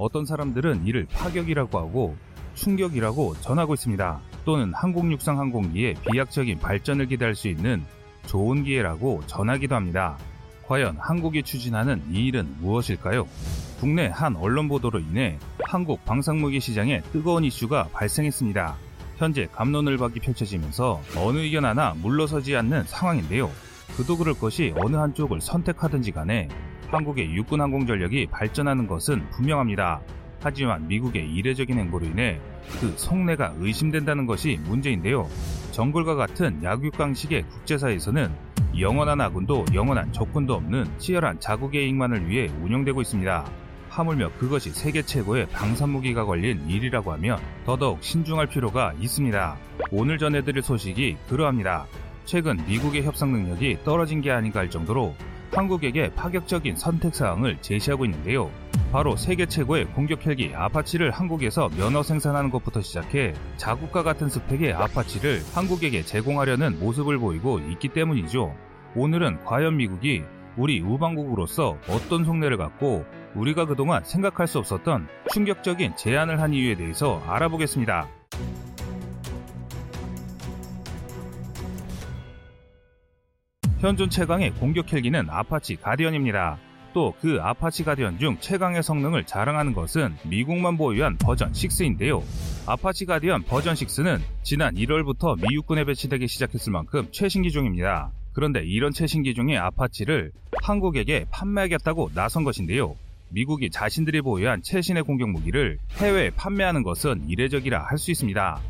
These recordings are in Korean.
어떤 사람들은 이를 파격이라고 하고 충격이라고 전하고 있습니다. 또는 한국 육상 항공기의 비약적인 발전을 기대할 수 있는 좋은 기회라고 전하기도 합니다. 과연 한국이 추진하는 이 일은 무엇일까요? 국내 한 언론 보도로 인해 한국 방산무기 시장에 뜨거운 이슈가 발생했습니다. 현재 감론을박이 펼쳐지면서 어느 의견 하나 물러서지 않는 상황인데요. 그도 그럴 것이 어느 한쪽을 선택하든지 간에 한국의 육군 항공 전력이 발전하는 것은 분명합니다. 하지만 미국의 이례적인 행보로 인해 그 속내가 의심된다는 것이 문제인데요. 정글과 같은 약육강식의 국제사에서는 영원한 아군도 영원한 적군도 없는 치열한 자국의 이익만을 위해 운영되고 있습니다. 하물며 그것이 세계 최고의 방산무기가 걸린 일이라고 하면 더더욱 신중할 필요가 있습니다. 오늘 전해드릴 소식이 그러합니다. 최근 미국의 협상 능력이 떨어진 게 아닌가 할 정도로 한국에게 파격적인 선택사항을 제시하고 있는데요. 바로 세계 최고의 공격 헬기 아파치를 한국에서 면허 생산하는 것부터 시작해 자국과 같은 스펙의 아파치를 한국에게 제공하려는 모습을 보이고 있기 때문이죠. 오늘은 과연 미국이 우리 우방국으로서 어떤 속내를 갖고 우리가 그동안 생각할 수 없었던 충격적인 제안을 한 이유에 대해서 알아보겠습니다. 현존 최강의 공격 헬기는 아파치 가디언입니다. 또 그 아파치 가디언 중 최강의 성능을 자랑하는 것은 미국만 보유한 버전 6인데요. 아파치 가디언 버전 6는 지난 1월부터 미 육군에 배치되기 시작했을 만큼 최신 기종입니다. 그런데 이런 최신 기종의 아파치를 한국에게 판매하겠다고 나선 것인데요. 미국이 자신들이 보유한 최신의 공격 무기를 해외에 판매하는 것은 이례적이라 할 수 있습니다.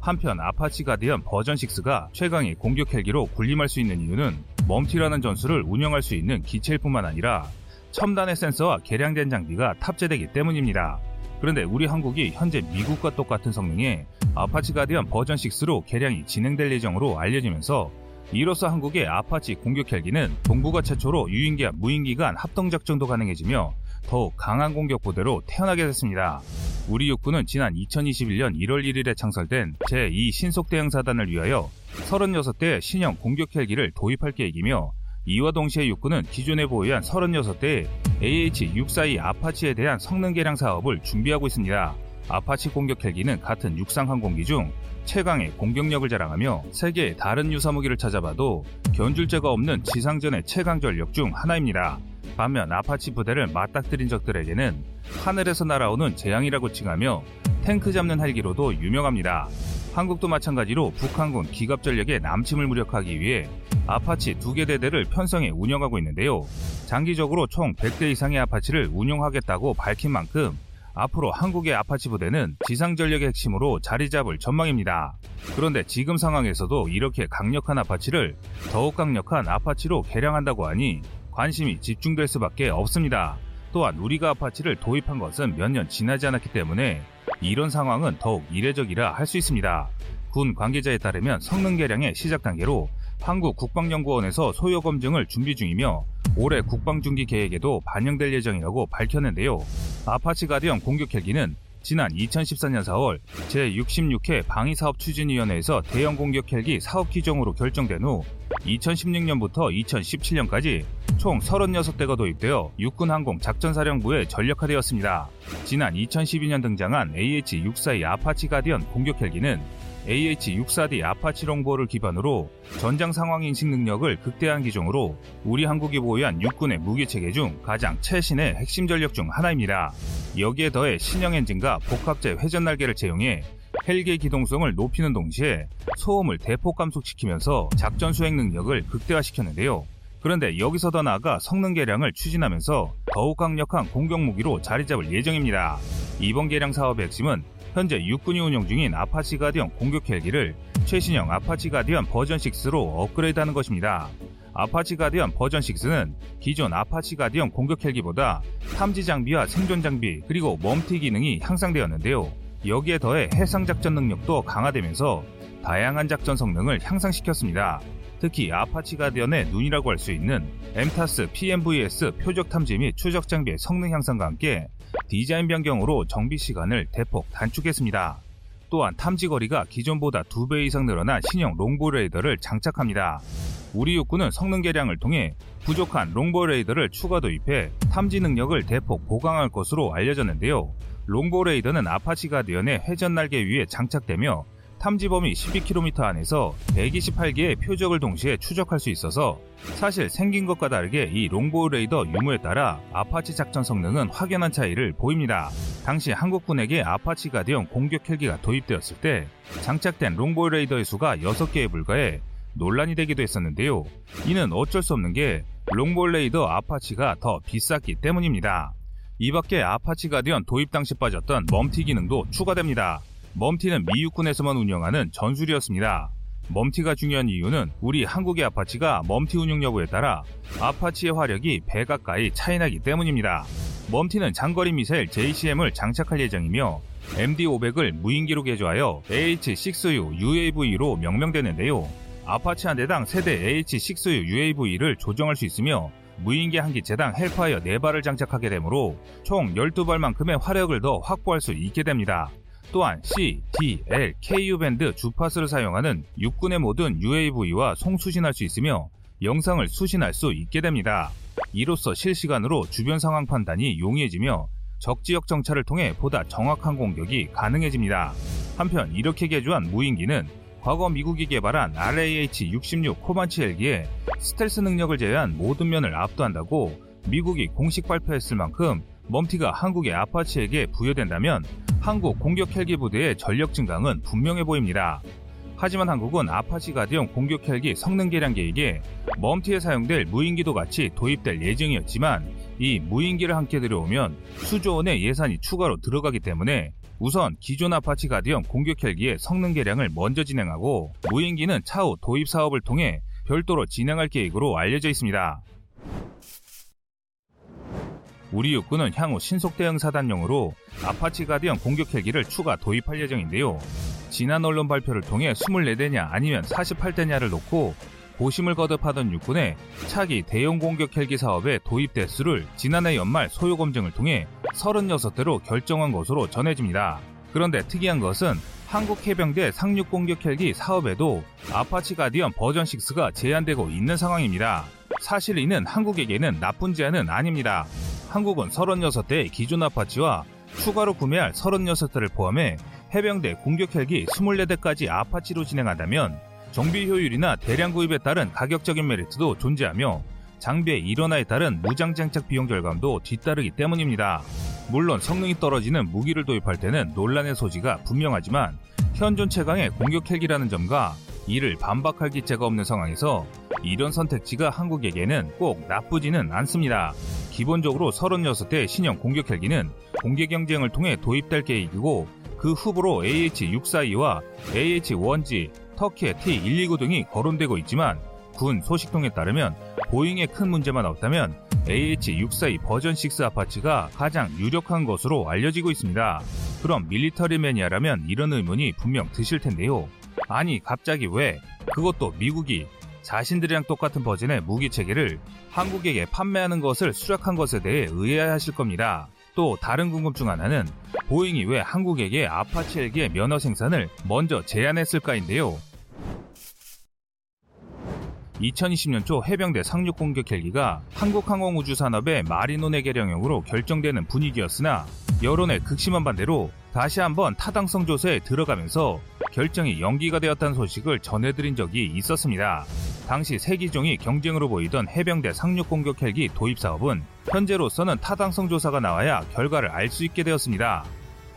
한편 아파치 가디언 버전 6가 최강의 공격 헬기로 군림할 수 있는 이유는 MUM-T라는 전술을 운영할 수 있는 기체일 뿐만 아니라 첨단의 센서와 개량된 장비가 탑재되기 때문입니다. 그런데 우리 한국이 현재 미국과 똑같은 성능의 아파치 가디언 버전 6로 개량이 진행될 예정으로 알려지면서 이로써 한국의 아파치 공격 헬기는 동북아 최초로 유인기와 무인기 간 합동 작전도 가능해지며 더욱 강한 공격 부대로 태어나게 됐습니다. 우리 육군은 지난 2021년 1월 1일에 창설된 제2 신속대응사단을 위하여 36대의 신형 공격 헬기를 도입할 계획이며 이와 동시에 육군은 기존에 보유한 36대의 AH-64E 아파치에 대한 성능 개량 사업을 준비하고 있습니다. 아파치 공격 헬기는 같은 육상 항공기 중 최강의 공격력을 자랑하며 세계의 다른 유사 무기를 찾아봐도 견줄 데가 없는 지상전의 최강 전력 중 하나입니다. 반면 아파치 부대를 맞닥뜨린 적들에게는 하늘에서 날아오는 재앙이라고 칭하며 탱크 잡는 헬기로도 유명합니다. 한국도 마찬가지로 북한군 기갑 전력의 남침을 무력화하기 위해 아파치 두 개 대대를 편성해 운영하고 있는데요. 장기적으로 총 100대 이상의 아파치를 운용하겠다고 밝힌 만큼 앞으로 한국의 아파치 부대는 지상 전력의 핵심으로 자리 잡을 전망입니다. 그런데 지금 상황에서도 이렇게 강력한 아파치를 더욱 강력한 아파치로 개량한다고 하니 관심이 집중될 수밖에 없습니다. 또한 우리가 아파치를 도입한 것은 몇 년 지나지 않았기 때문에 이런 상황은 더욱 이례적이라 할 수 있습니다. 군 관계자에 따르면 성능 개량의 시작 단계로 한국 국방연구원에서 소요 검증을 준비 중이며 올해 국방중기 계획에도 반영될 예정이라고 밝혔는데요. 아파치 가디언 공격 헬기는 지난 2014년 4월 제66회 방위사업추진위원회에서 대형 공격 헬기 사업 기종으로 결정된 후 2016년부터 2017년까지 총 36대가 도입되어 육군항공 작전사령부에 전력화되었습니다. 지난 2012년 등장한 AH-64E 아파치 가디언 공격 헬기는 AH-64D 아파치 롱보를 기반으로 전장 상황 인식 능력을 극대화한 기종으로 우리 한국이 보유한 육군의 무기 체계 중 가장 최신의 핵심 전력 중 하나입니다. 여기에 더해 신형 엔진과 복합재 회전 날개를 채용해 헬기의 기동성을 높이는 동시에 소음을 대폭 감속시키면서 작전 수행 능력을 극대화시켰는데요. 그런데 여기서 더 나아가 성능 개량을 추진하면서 더욱 강력한 공격 무기로 자리 잡을 예정입니다. 이번 개량 사업의 핵심은 현재 육군이 운영 중인 아파치 가디언 공격 헬기를 최신형 아파치 가디언 버전 6로 업그레이드하는 것입니다. 아파치 가디언 버전 6는 기존 아파치 가디언 공격 헬기보다 탐지 장비와 생존 장비 그리고 MUM-T 기능이 향상되었는데요. 여기에 더해 해상 작전 능력도 강화되면서 다양한 작전 성능을 향상시켰습니다. 특히 아파치 가디언의 눈이라고 할 수 있는 MTADS PNVS 표적 탐지 및 추적 장비의 성능 향상과 함께 디자인 변경으로 정비 시간을 대폭 단축했습니다. 또한 탐지 거리가 기존보다 2배 이상 늘어난 신형 롱보 레이더를 장착합니다. 우리 육군은 성능 개량을 통해 부족한 롱보 레이더를 추가 도입해 탐지 능력을 대폭 보강할 것으로 알려졌는데요. 롱보 레이더는 아파치 가디언의 회전 날개 위에 장착되며 탐지 범위 12km 안에서 128개의 표적을 동시에 추적할 수 있어서 사실 생긴 것과 다르게 이 롱보 레이더 유무에 따라 아파치 작전 성능은 확연한 차이를 보입니다. 당시 한국군에게 아파치 가디언 공격 헬기가 도입되었을 때 장착된 롱보 레이더의 수가 6개에 불과해 논란이 되기도 했었는데요. 이는 어쩔 수 없는 게 롱보 레이더 아파치가 더 비쌌기 때문입니다. 이 밖에 아파치 가디언 도입 당시 빠졌던 MUM-T 기능도 추가됩니다. MUM-T는 미 육군에서만 운영하는 전술이었습니다. MUM-T가 중요한 이유는 우리 한국의 아파치가 MUM-T 운영 여부에 따라 아파치의 화력이 배 가까이 차이나기 때문입니다. MUM-T는 장거리 미사일 JCM을 장착할 예정이며 MD-500을 무인기로 개조하여 AH-6U UAV로 명명되는데요. 아파치 한 대당 세 대 AH-6U UAV를 조정할 수 있으며 무인기 한 기체당 헬파이어 4발을 장착하게 되므로 총 12발만큼의 화력을 더 확보할 수 있게 됩니다. 또한 C, D, L, KU 밴드 주파수를 사용하는 육군의 모든 UAV와 송수신할 수 있으며 영상을 수신할 수 있게 됩니다. 이로써 실시간으로 주변 상황 판단이 용이해지며 적지역 정찰을 통해 보다 정확한 공격이 가능해집니다. 한편 이렇게 개조한 무인기는 과거 미국이 개발한 RAH-66 코만치 헬기에 스텔스 능력을 제외한 모든 면을 압도한다고 미국이 공식 발표했을 만큼 MUM-T가 한국의 아파치에게 부여된다면 한국 공격 헬기 부대의 전력 증강은 분명해 보입니다. 하지만 한국은 아파치 가디언 공격 헬기 성능 개량 계획에 MUM-T에 사용될 무인기도 같이 도입될 예정이었지만 이 무인기를 함께 들여오면 수조 원의 예산이 추가로 들어가기 때문에 우선 기존 아파치 가디언 공격 헬기의 성능 개량을 먼저 진행하고 무인기는 차후 도입 사업을 통해 별도로 진행할 계획으로 알려져 있습니다. 우리 육군은 향후 신속 대응 사단용으로 아파치 가디언 공격 헬기를 추가 도입할 예정인데요. 지난 언론 발표를 통해 24대냐 아니면 48대냐를 놓고 고심을 거듭하던 육군의 차기 대형 공격 헬기 사업의 도입 대수를 지난해 연말 소요 검증을 통해 36대로 결정한 것으로 전해집니다. 그런데 특이한 것은 한국 해병대 상륙 공격 헬기 사업에도 아파치 가디언 버전 6가 제안되고 있는 상황입니다. 사실 이는 한국에게는 나쁜 제안은 아닙니다. 한국은 36대의 기존 아파치와 추가로 구매할 36대를 포함해 해병대 공격 헬기 24대까지 아파치로 진행한다면 정비 효율이나 대량 구입에 따른 가격적인 메리트도 존재하며 장비의 일원화에 따른 무장 장착 비용 절감도 뒤따르기 때문입니다. 물론 성능이 떨어지는 무기를 도입할 때는 논란의 소지가 분명하지만 현존 최강의 공격 헬기라는 점과 이를 반박할 기체가 없는 상황에서 이런 선택지가 한국에게는 꼭 나쁘지는 않습니다. 기본적으로 36대 신형 공격 헬기는 공개 경쟁을 통해 도입될 계획이고 그 후보로 AH-642와 AH-1G, 터키의 T-129 등이 거론되고 있지만 군 소식통에 따르면 보잉에 큰 문제만 없다면 AH-64E 버전 6 아파치가 가장 유력한 것으로 알려지고 있습니다. 그럼 military 매니아라면 이런 의문이 분명 드실 텐데요. 아니 갑자기 왜 그것도 미국이 자신들이랑 똑같은 버전의 무기 체계를 한국에게 판매하는 것을 수락한 것에 대해 의아해하실 겁니다. 또 다른 궁금증 하나는 보잉이 왜 한국에게 아파치 헬기의 면허 생산을 먼저 제안했을까인데요. 2020년 초 해병대 상륙 공격 헬기가 한국항공우주산업의 마리노네 개량형으로 결정되는 분위기였으나 여론의 극심한 반대로 다시 한번 타당성 조사에 들어가면서 결정이 연기가 되었다는 소식을 전해드린 적이 있었습니다. 당시 세 기종이 경쟁으로 보이던 해병대 상륙 공격 헬기 도입 사업은 현재로서는 타당성 조사가 나와야 결과를 알 수 있게 되었습니다.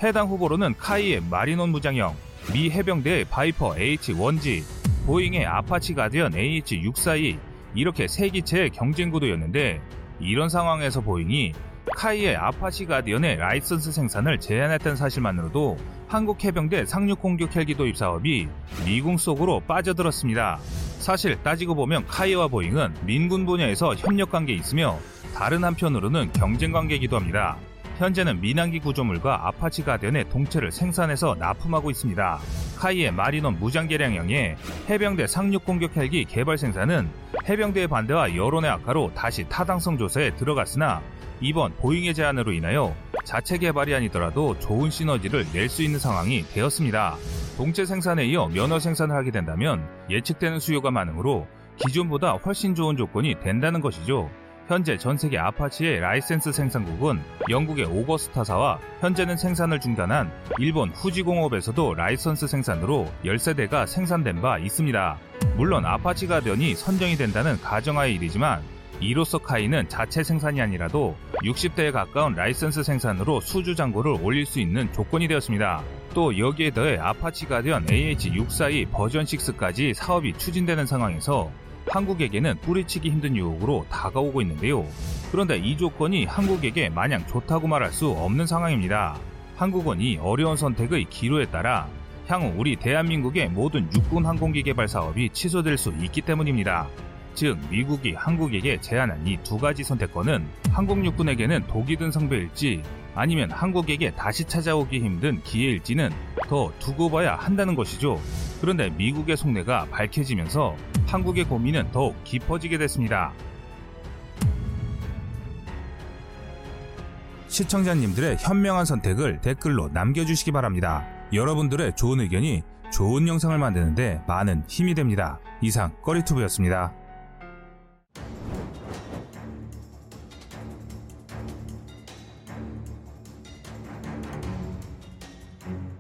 해당 후보로는 카이의 마리논 무장형, 미 해병대의 바이퍼 AH-1Z, 보잉의 아파치 가디언 AH-64E 이렇게 세 기체의 경쟁 구도였는데 이런 상황에서 보잉이 카이의 아파치 가디언의 라이선스 생산을 제안했던 사실만으로도 한국 해병대 상륙 공격 헬기 도입 사업이 미궁 속으로 빠져들었습니다. 사실 따지고 보면 카이와 보잉은 민군 분야에서 협력 관계에 있으며 다른 한편으로는 경쟁 관계이기도 합니다. 현재는 민항기 구조물과 아파치 가디언의 동체를 생산해서 납품하고 있습니다. 카이의 마린온 무장 개량형의 해병대 상륙 공격 헬기 개발 생산은 해병대의 반대와 여론의 악화로 다시 타당성 조사에 들어갔으나 이번 보잉의 제안으로 인하여 자체 개발이 아니더라도 좋은 시너지를 낼 수 있는 상황이 되었습니다. 동체 생산에 이어 면허 생산을 하게 된다면 예측되는 수요가 많으므로 기존보다 훨씬 좋은 조건이 된다는 것이죠. 현재 전 세계 아파치의 라이센스 생산국은 영국의 오거스타사와 현재는 생산을 중단한 일본 후지공업에서도 라이선스 생산으로 13대가 생산된 바 있습니다. 물론 아파치 가디언이 선정이 된다는 가정하의 일이지만 이로써 카이는 자체 생산이 아니라도 60대에 가까운 라이선스 생산으로 수주 잔고를 올릴 수 있는 조건이 되었습니다. 또 여기에 더해 아파치 가디언 AH-64E 버전 6까지 사업이 추진되는 상황에서 한국에게는 뿌리치기 힘든 유혹으로 다가오고 있는데요. 그런데 이 조건이 한국에게 마냥 좋다고 말할 수 없는 상황입니다. 한국은 이 어려운 선택의 기로에 따라 향후 우리 대한민국의 모든 육군 항공기 개발 사업이 취소될 수 있기 때문입니다. 즉 미국이 한국에게 제안한 이 두 가지 선택권은 한국 육군에게는 독이 든 성배일지 아니면 한국에게 다시 찾아오기 힘든 기회일지는 더 두고 봐야 한다는 것이죠. 그런데 미국의 속내가 밝혀지면서 한국의 고민은 더욱 깊어지게 됐습니다. 시청자님들의 현명한 선택을 댓글로 남겨주시기 바랍니다. 여러분들의 좋은 의견이 좋은 영상을 만드는데 많은 힘이 됩니다. 이상 꺼리투브였습니다.